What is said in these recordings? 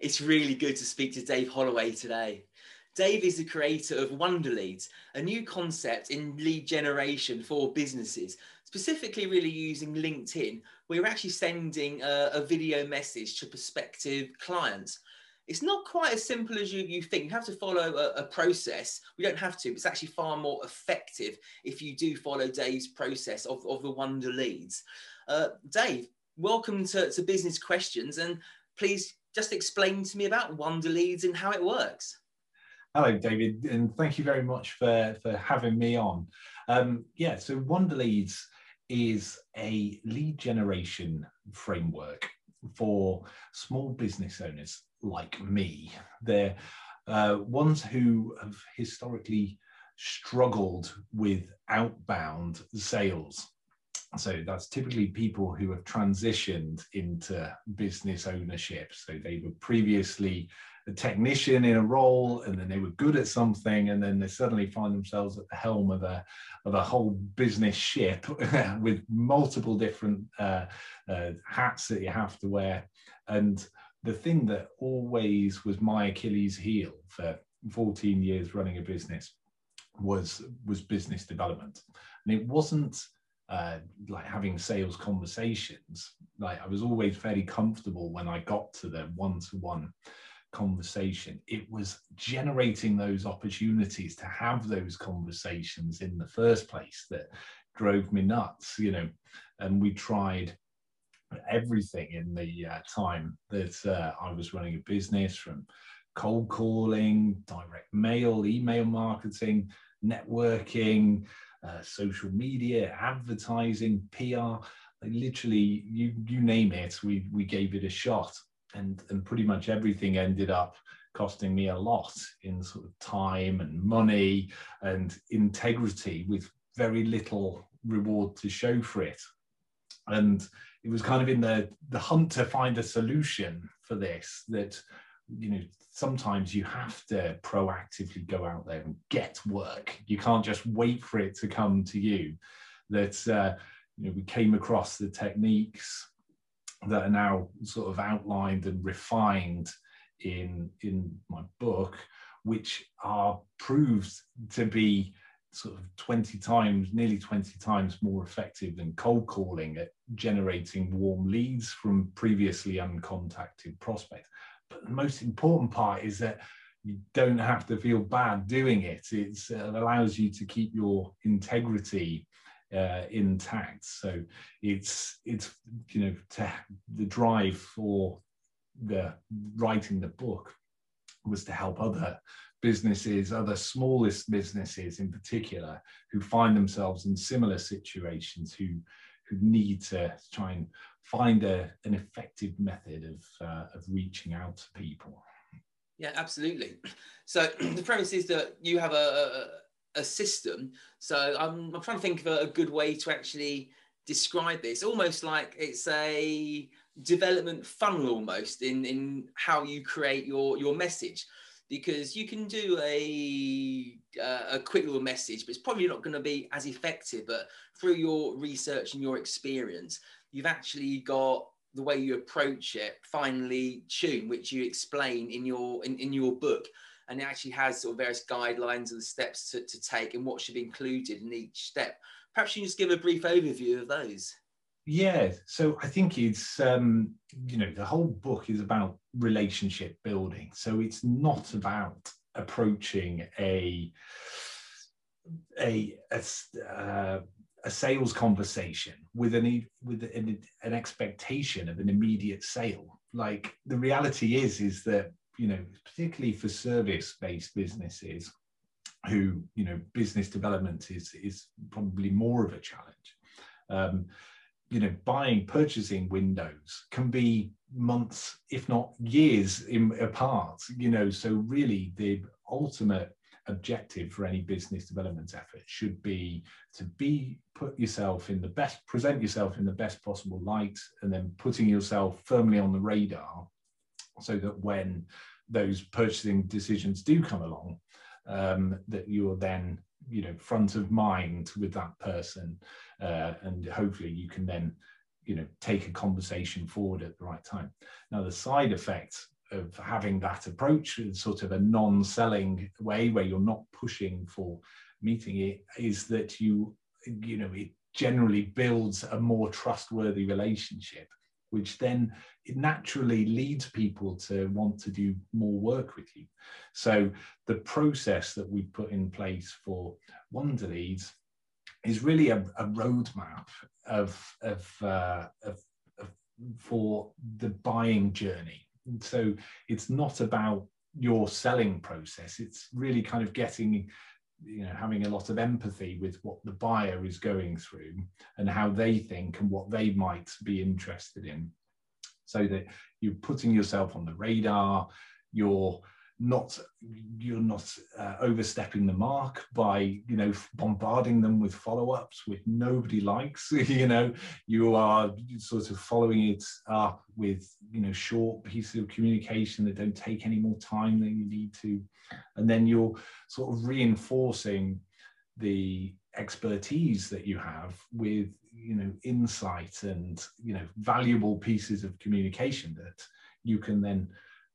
It's really good to speak to Dave Holloway today. Dave is the creator of Wonder Leads, a new concept in lead generation for businesses, specifically really using LinkedIn, you're actually sending a, a video message to prospective clients. It's not quite as simple as you, you think. You have to follow a, a process. We don't have to. but It's actually far more effective if you do follow Dave's process of, of the Wonder Leads. Uh, Dave, welcome to, to Business Questions. And please just explain to me about Wonder Leads and how it works. Hello, David, and thank you very much for, for having me on. Um, yeah, so Wonder Leads is a lead generation framework for small business owners like me. They're uh, ones who have historically struggled with outbound sales. So that's typically people who have transitioned into business ownership. So they were previously a technician in a role and then they were good at something and then they suddenly find themselves at the helm of a, of a whole business ship with multiple different uh, uh, hats that you have to wear. And the thing that always was my Achilles heel for 14 years running a business was was business development. And it wasn't uh, like having sales conversations. Like I was always very comfortable when I got to the one-to-one conversation. It was generating those opportunities to have those conversations in the first place that drove me nuts, you know. And we tried everything in the uh, time that uh, I was running a business from cold calling, direct mail, email marketing, networking, uh, social media, advertising, PR. Like literally, you you name it, we we gave it a shot, and and pretty much everything ended up costing me a lot in sort of time and money and integrity with very little reward to show for it. And it was kind of in the the hunt to find a solution for this that you know sometimes you have to proactively go out there and get work you can't just wait for it to come to you that uh, you know we came across the techniques that are now sort of outlined and refined in in my book which are proved to be sort of 20 times, nearly 20 times more effective than cold calling at generating warm leads from previously uncontacted prospects. But the most important part is that you don't have to feel bad doing it. It's, it allows you to keep your integrity uh, intact. So it's it's you know to the drive for the writing the book was to help other businesses, other smallest businesses in particular, who find themselves in similar situations, who who need to try and find a, an effective method of uh, of reaching out to people. Yeah, absolutely. So the premise is that you have a, a, a system. So I'm, I'm trying to think of a, a good way to actually describe this. Almost like it's a development funnel, almost in in how you create your your message because you can do a uh, a quick little message, but it's probably not going to be as effective. But through your research and your experience, you've actually got the way you approach it finely tuned, which you explain in your in, in your book. And it actually has sort of various guidelines and steps to, to take and what should be included in each step. Perhaps you can just give a brief overview of those. Yeah, so I think it's um, you know the whole book is about relationship building. So it's not about approaching a a a, uh, a sales conversation with an with an, an expectation of an immediate sale. Like the reality is is that you know particularly for service based businesses who you know business development is is probably more of a challenge. Um, you know buying purchasing windows can be months if not years in apart you know. So really the ultimate objective for any business development effort should be to be put yourself in the best present yourself in the best possible light and then putting yourself firmly on the radar so that when those purchasing decisions do come along um, that you're then you know front of mind with that person uh, and hopefully you can then you know take a conversation forward at the right time. Now the side effect of having that approach, sort of a non-selling way where you're not pushing for meeting it, is that you, you know, it generally builds a more trustworthy relationship, which then it naturally leads people to want to do more work with you. So the process that we put in place for Wonderleads is really a, a roadmap of, of, uh, of, of, for the buying journey. And So it's not about your selling process. It's really kind of getting, you know, having a lot of empathy with what the buyer is going through and how they think and what they might be interested in. So that you're putting yourself on the radar, you're not you're not uh, overstepping the mark by you know bombarding them with follow-ups which nobody likes you know. You are sort of following it up with you know short pieces of communication that don't take any more time than you need to. And then you're sort of reinforcing the expertise that you have with you know insight and you know valuable pieces of communication that you can then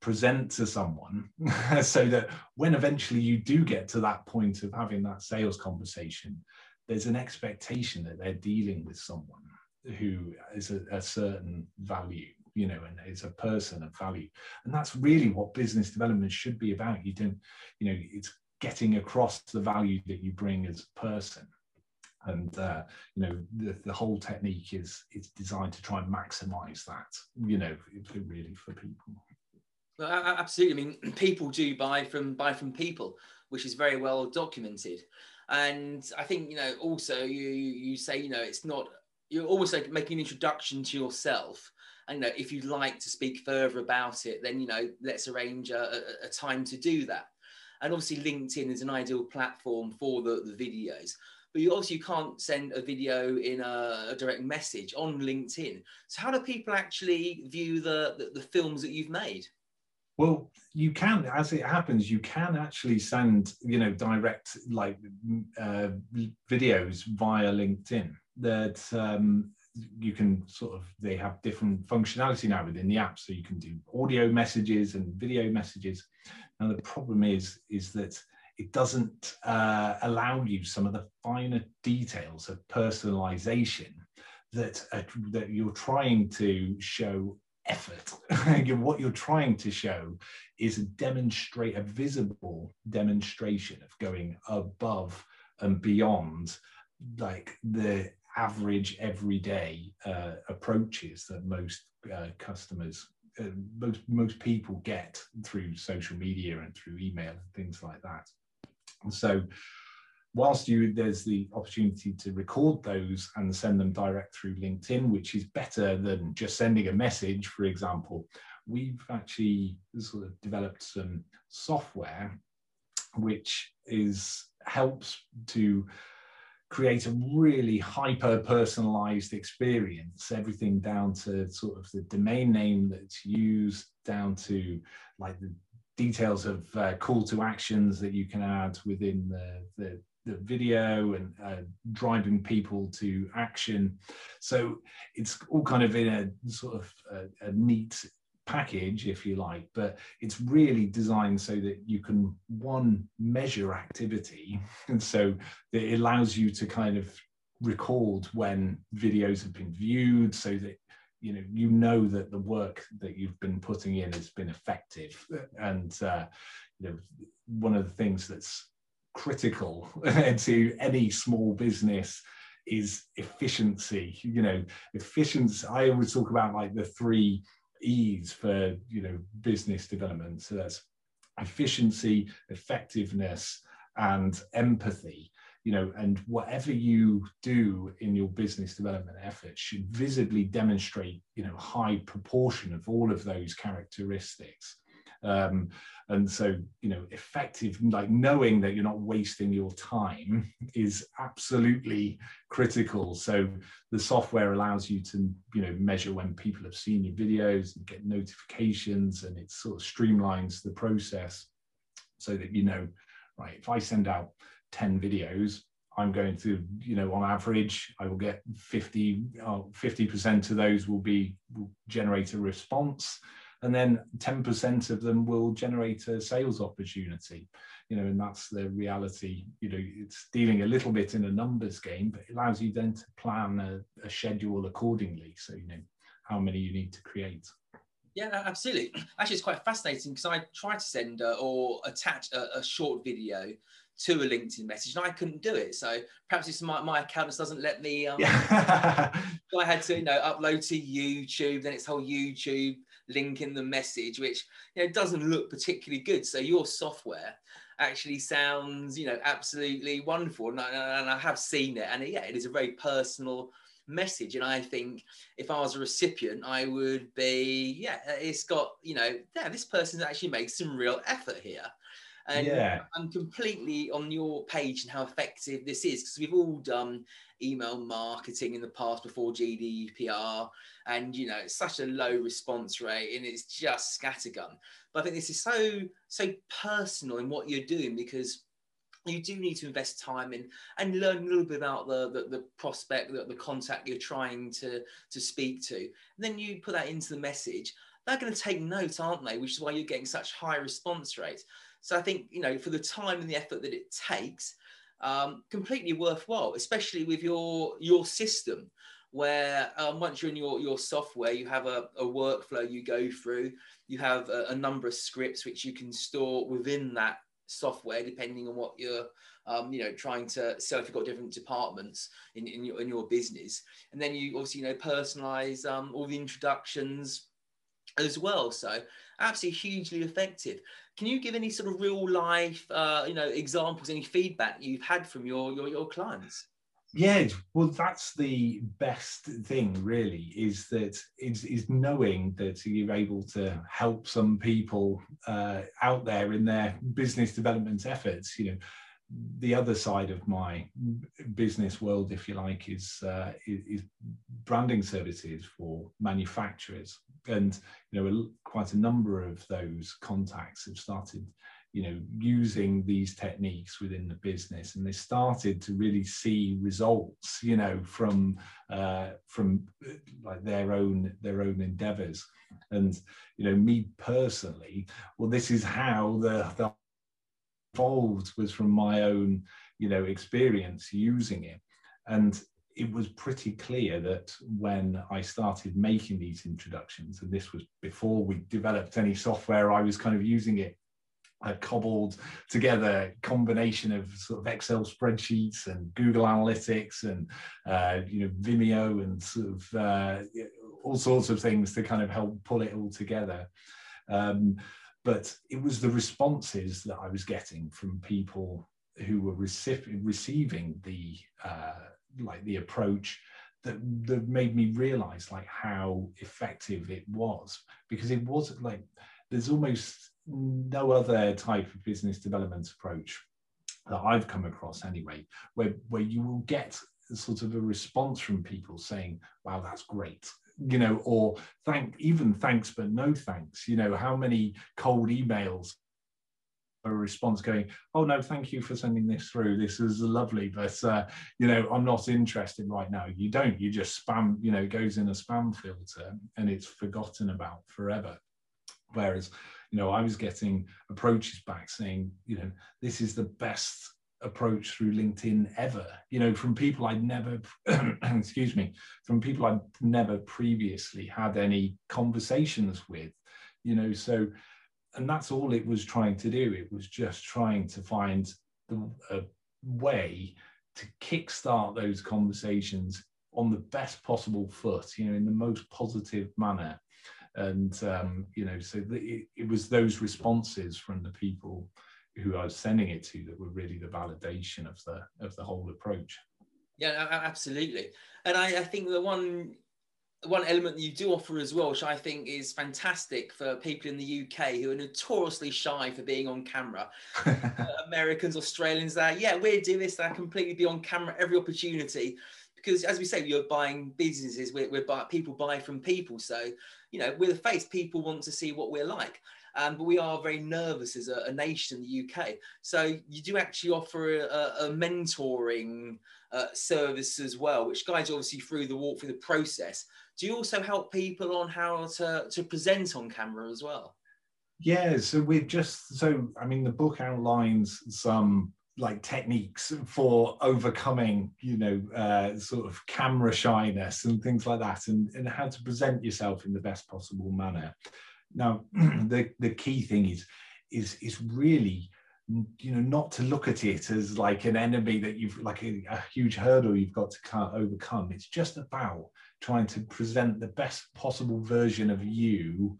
present to someone so that when eventually you do get to that point of having that sales conversation, there's an expectation that they're dealing with someone who is a, a certain value you know, and is a person of value. And that's really what business development should be about. You don't, you know, it's getting across the value that you bring as a person. And uh, you know, the, the whole technique is is designed to try and maximize that, you know, really for people. Well, absolutely. I mean, people do buy from buy from people, which is very well documented. And I think you know also you you say you know it's not you're almost like making an introduction to yourself. And you know if you'd like to speak further about it, then you know let's arrange a, a, time to do that. And obviously LinkedIn is an ideal platform for the, the videos but you also you can't send a video in a, a, direct message on LinkedIn. So how do people actually view the, the, the films that you've made? Well, you can, as it happens, you can actually send, you know, direct like uh, videos via LinkedIn. That um, you can sort of they have different functionality now within the app, so you can do audio messages and video messages. Now the problem is is that it doesn't uh, allow you some of the finer details of personalization that uh, that you're trying to show effort. what you're trying to show is a demonstrate a visible demonstration of going above and beyond like the average everyday uh, approaches that most uh, customers uh, most most people get through social media and through email and things like that and so whilst you there's the opportunity to record those and send them direct through LinkedIn, which is better than just sending a message, for example, we've actually sort of developed some software which is helps to create a really hyper personalized experience. Everything down to sort of the domain name that's used down to like the details of uh, call to actions that you can add within the, the the video and uh, driving people to action. So it's all kind of in a sort of a, a, neat package, if you like, but it's really designed so that you can one measure activity, and so it allows you to kind of record when videos have been viewed, so that you know you know that the work that you've been putting in has been effective, and uh, you know one of the things that's critical to any small business is efficiency. You know efficiency i always talk about like the three e's for you know business development. So that's efficiency effectiveness and empathy. You know and whatever you do in your business development efforts should visibly demonstrate you know high proportion of all of those characteristics um, and so, you know, effective, like knowing that you're not wasting your time is absolutely critical. So the software allows you to, you know, measure when people have seen your videos and get notifications and it sort of streamlines the process so that you know, right, if I send out 10 videos, I'm going to, you know, on average, I will get 50, uh, 50% of those will be will generate a response and then 10% of them will generate a sales opportunity you know and that's the reality you know it's dealing a little bit in a numbers game but it allows you then to plan a, a schedule accordingly so you know how many you need to create yeah, absolutely. Actually, it's quite fascinating because I tried to send uh, or attach a, a, short video to a LinkedIn message and I couldn't do it. So perhaps it's my, my account doesn't let me. Um. I had to, you know, upload to YouTube, then it's whole YouTube link in the message, which you know doesn't look particularly good. So your software actually sounds, you know, absolutely wonderful, and I, and I have seen it, and yeah, it is a very personal message. And I think if I was a recipient, I would be, yeah, it's got, you know, yeah, this person actually makes some real effort here. And yeah. I'm completely on your page and how effective this is because we've all done email marketing in the past before GDPR, and you know it's such a low response rate and it's just scattergun. But I think this is so so personal in what you're doing because you do need to invest time in and learn a little bit about the, the, the prospect, the, the contact you're trying to, to speak to. And then you put that into the message. They're going to take note, aren't they? Which is why you're getting such high response rates. So I think, you know, for the time and the effort that it takes, um, completely worthwhile, especially with your, your system where um, once you're in your, your software, you have a, a workflow you go through, you have a, a number of scripts which you can store within that software depending on what you're um, you know trying to sell. If you've got different departments in, in your in your business. And then you obviously you know personalize um, all the introductions as well. So absolutely hugely effective can you give any sort of real life uh, you know examples any feedback you've had from your your, your clients? Yeah well that's the best thing really is that is, is knowing that you're able to help some people uh, out there in their business development efforts you know the other side of my business world if you like is uh, is branding services for manufacturers. And you know quite a number of those contacts have started you know using these techniques within the business. And they started to really see results you know from uh, from like their own their own endeavors. And you know me personally well this is how the the evolved was from my own you know experience using it and it was pretty clear that when I started making these introductions, and this was before we developed any software, I was kind of using it a cobbled together combination of sort of Excel spreadsheets and Google Analytics and uh, you know Vimeo and sort of uh, all sorts of things to kind of help pull it all together. Um, but it was the responses that I was getting from people who were rece- receiving the uh, like the approach that, that made me realize like how effective it was because it was like there's almost no other type of business development approach that I've come across anyway, where, where you will get sort of a response from people saying, wow, that's great. You know, or thank even thanks, but no thanks. You know, how many cold emails a response going, "Oh no, thank you for sending this through. This is lovely, but uh, you know, I'm not interested right now." You don't. You just spam. You know, it goes in a spam filter and it's forgotten about forever. Whereas you know, I was getting approaches back saying, you know, this is the best approach through LinkedIn ever, you know, from people I'd never, excuse me, from people I'd never previously had any conversations with, you know, so, and that's all it was trying to do. It was just trying to find the, a way to kickstart those conversations on the best possible foot, you know, in the most positive manner and um, you know so the, it, it, was those responses from the people who I was sending it to that were really the validation of the of the whole approach. Yeah, absolutely. And I, I think the one one element that you do offer as well, which I think is fantastic for people in the UK who are notoriously shy for being on camera. uh, Americans, Australians, that yeah, we do this. That completely be on camera every opportunity because as we say, you're buying businesses. We're, we're buy, people buy from people. So you know, we're the face. People want to see what we're like. Um, but we are very nervous as a, a, nation in the UK. So you do actually offer a, a mentoring uh, service as well, which guides obviously through the walk through the process. Do you also help people on how to, to present on camera as well? Yeah, so we've just so I mean the book outlines some like techniques for overcoming you know uh, sort of camera shyness and things like that and, and how to present yourself in the best possible manner now the the key thing is is is really you know not to look at it as like an enemy that you've like a, a huge hurdle you've got to overcome. It's just about trying to present the best possible version of you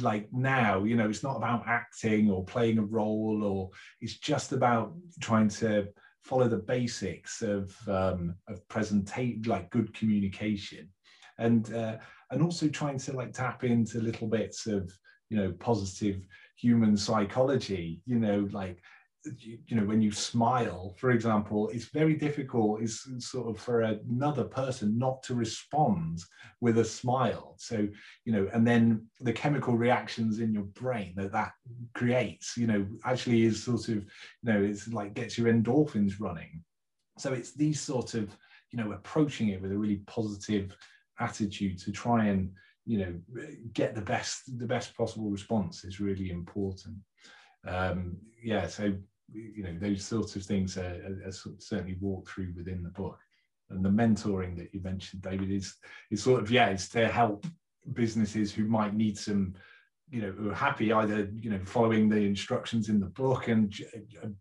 like now. You know it's not about acting or playing a role or it's just about trying to follow the basics of um, of presentation like good communication and uh, and also trying to like tap into little bits of you know positive human psychology you know like you know when you smile for example it's very difficult is sort of for another person not to respond with a smile. So you know and then the chemical reactions in your brain that that creates you know actually is sort of you know it's like gets your endorphins running. So it's these sort of you know approaching it with a really positive attitude to try and you know get the best the best possible response is really important. Um yeah so you know those sorts of things are, are, certainly walked through within the book. And the mentoring that you mentioned david is is sort of yeah it's to help businesses who might need some you know who are happy either you know following the instructions in the book and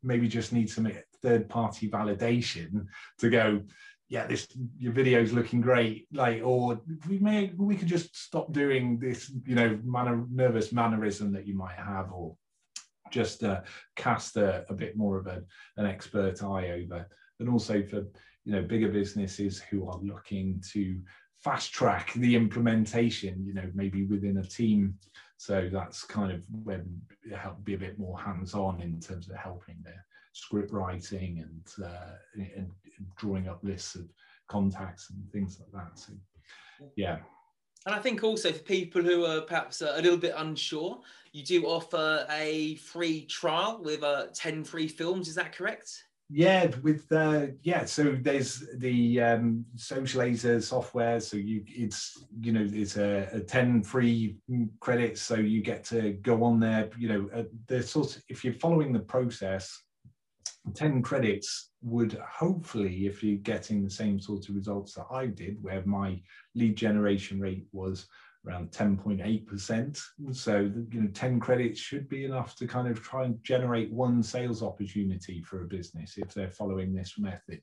maybe just need some third party validation to go yeah this your video is looking great like or we may we could just stop doing this you know manner nervous mannerism that you might have or just uh, cast a, a, bit more of a, an expert eye over. And also for you know bigger businesses who are looking to fast track the implementation you know maybe within a team. So that's kind of when help be a bit more hands-on in terms of helping their script writing and, uh, and drawing up lists of contacts and things like that so yeah and I think also for people who are perhaps a little bit unsure, you do offer a free trial with uh, 10 free films. Is that correct? Yeah, with uh, yeah. So there's the um, Socializer software. So you it's you know it's a, a ten free credits. So you get to go on there. You know uh, the sort of, if you're following the process, ten credits would hopefully, if you're getting the same sort of results that I did, where my lead generation rate was around 10.8%. So, you know, 10 credits should be enough to kind of try and generate one sales opportunity for a business if they're following this method.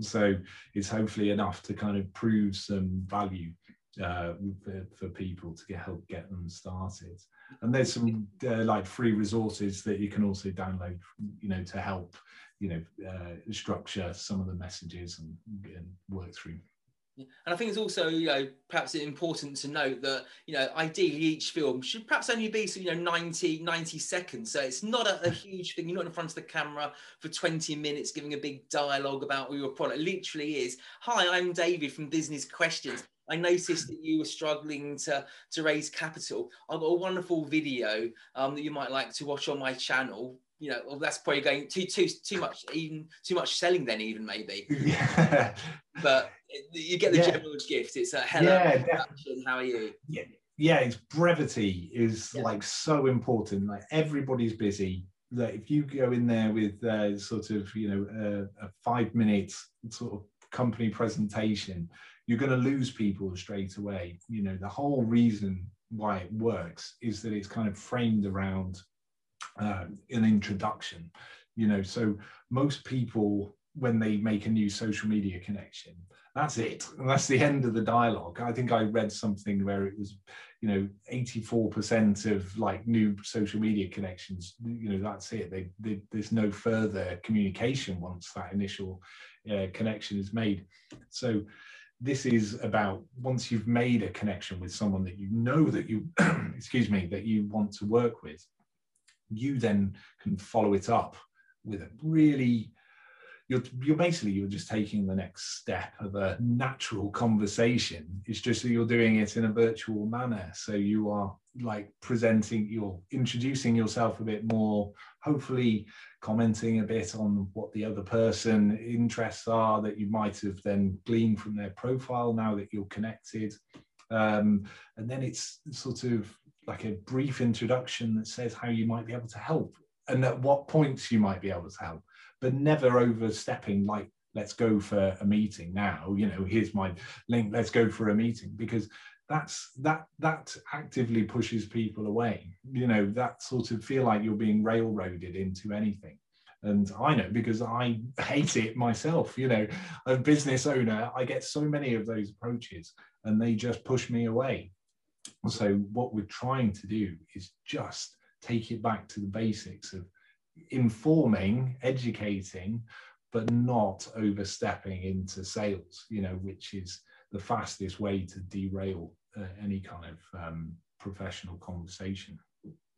So it's hopefully enough to kind of prove some value uh, for, for, people to get help get them started. And there's some uh, like free resources that you can also download, you know, to help you know uh, structure some of the messages and, and work through and I think it's also, you know, perhaps important to note that, you know, ideally each film should perhaps only be, you know, 90, 90 seconds. So it's not a, a, huge thing. You're not in front of the camera for 20 minutes giving a big dialogue about your product. It literally is, hi, I'm David from Business Questions. I noticed that you were struggling to, to raise capital. I've got a wonderful video um, that you might like to watch on my channel you know, well, that's probably going too too too much, even too much selling. Then even maybe. Yeah. But you get the yeah. general gift. It's a hello. Yeah, how are you? Yeah, yeah. It's brevity is yeah. like so important. Like everybody's busy. That if you go in there with uh, sort of you know a five minutes sort of company presentation, you're going to lose people straight away. You know the whole reason why it works is that it's kind of framed around uh, an introduction you know so most people when they make a new social media connection that's it. That's the end of the dialogue. I think i read something where it was you know 84% of like new social media connections you know that's it. They, they, there's no further communication once that initial uh, connection is made. So this is about once you've made a connection with someone that you know that you excuse me that you want to work with you then can follow it up with a really you're you're basically you're just taking the next step of a natural conversation. It's just that you're doing it in a virtual manner. So you are like presenting you're introducing yourself a bit more hopefully commenting a bit on what the other person interests are that you might have then gleaned from their profile now that you're connected. Um, and then it's sort of like a brief introduction that says how you might be able to help and at what points you might be able to help but never overstepping like let's go for a meeting now you know here's my link let's go for a meeting because that's that that actively pushes people away. You know that sort of feel like you're being railroaded into anything. And i know because i hate it myself you know a business owner i get so many of those approaches and they just push me away so what we're trying to do is just take it back to the basics of informing, educating, but not overstepping into sales, you know, which is the fastest way to derail uh, any kind of um, professional conversation.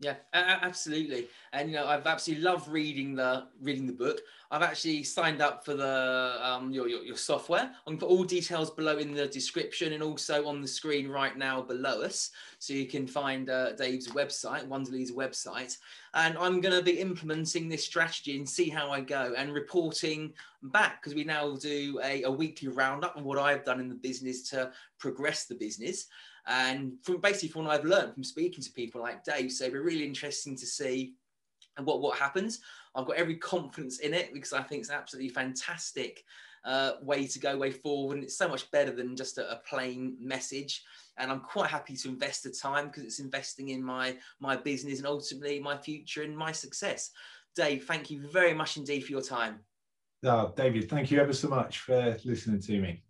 Yeah, absolutely. And you know, I've absolutely loved reading the reading the book. I've actually signed up for the um, your, your, your software. I'm put all details below in the description and also on the screen right now below us, so you can find uh, Dave's website, Wonder Leads website. And I'm going to be implementing this strategy and see how I go and reporting back because we now do a, a weekly roundup of what I've done in the business to progress the business. And from basically from what I've learned from speaking to people like Dave, so it'd be really interesting to see what what happens. I've got every confidence in it because I think it's absolutely fantastic uh, way to go, way forward, and it's so much better than just a, a plain message. And I'm quite happy to invest the time because it's investing in my my business and ultimately my future and my success. Dave, thank you very much indeed for your time. Oh, David, thank you ever so much for listening to me.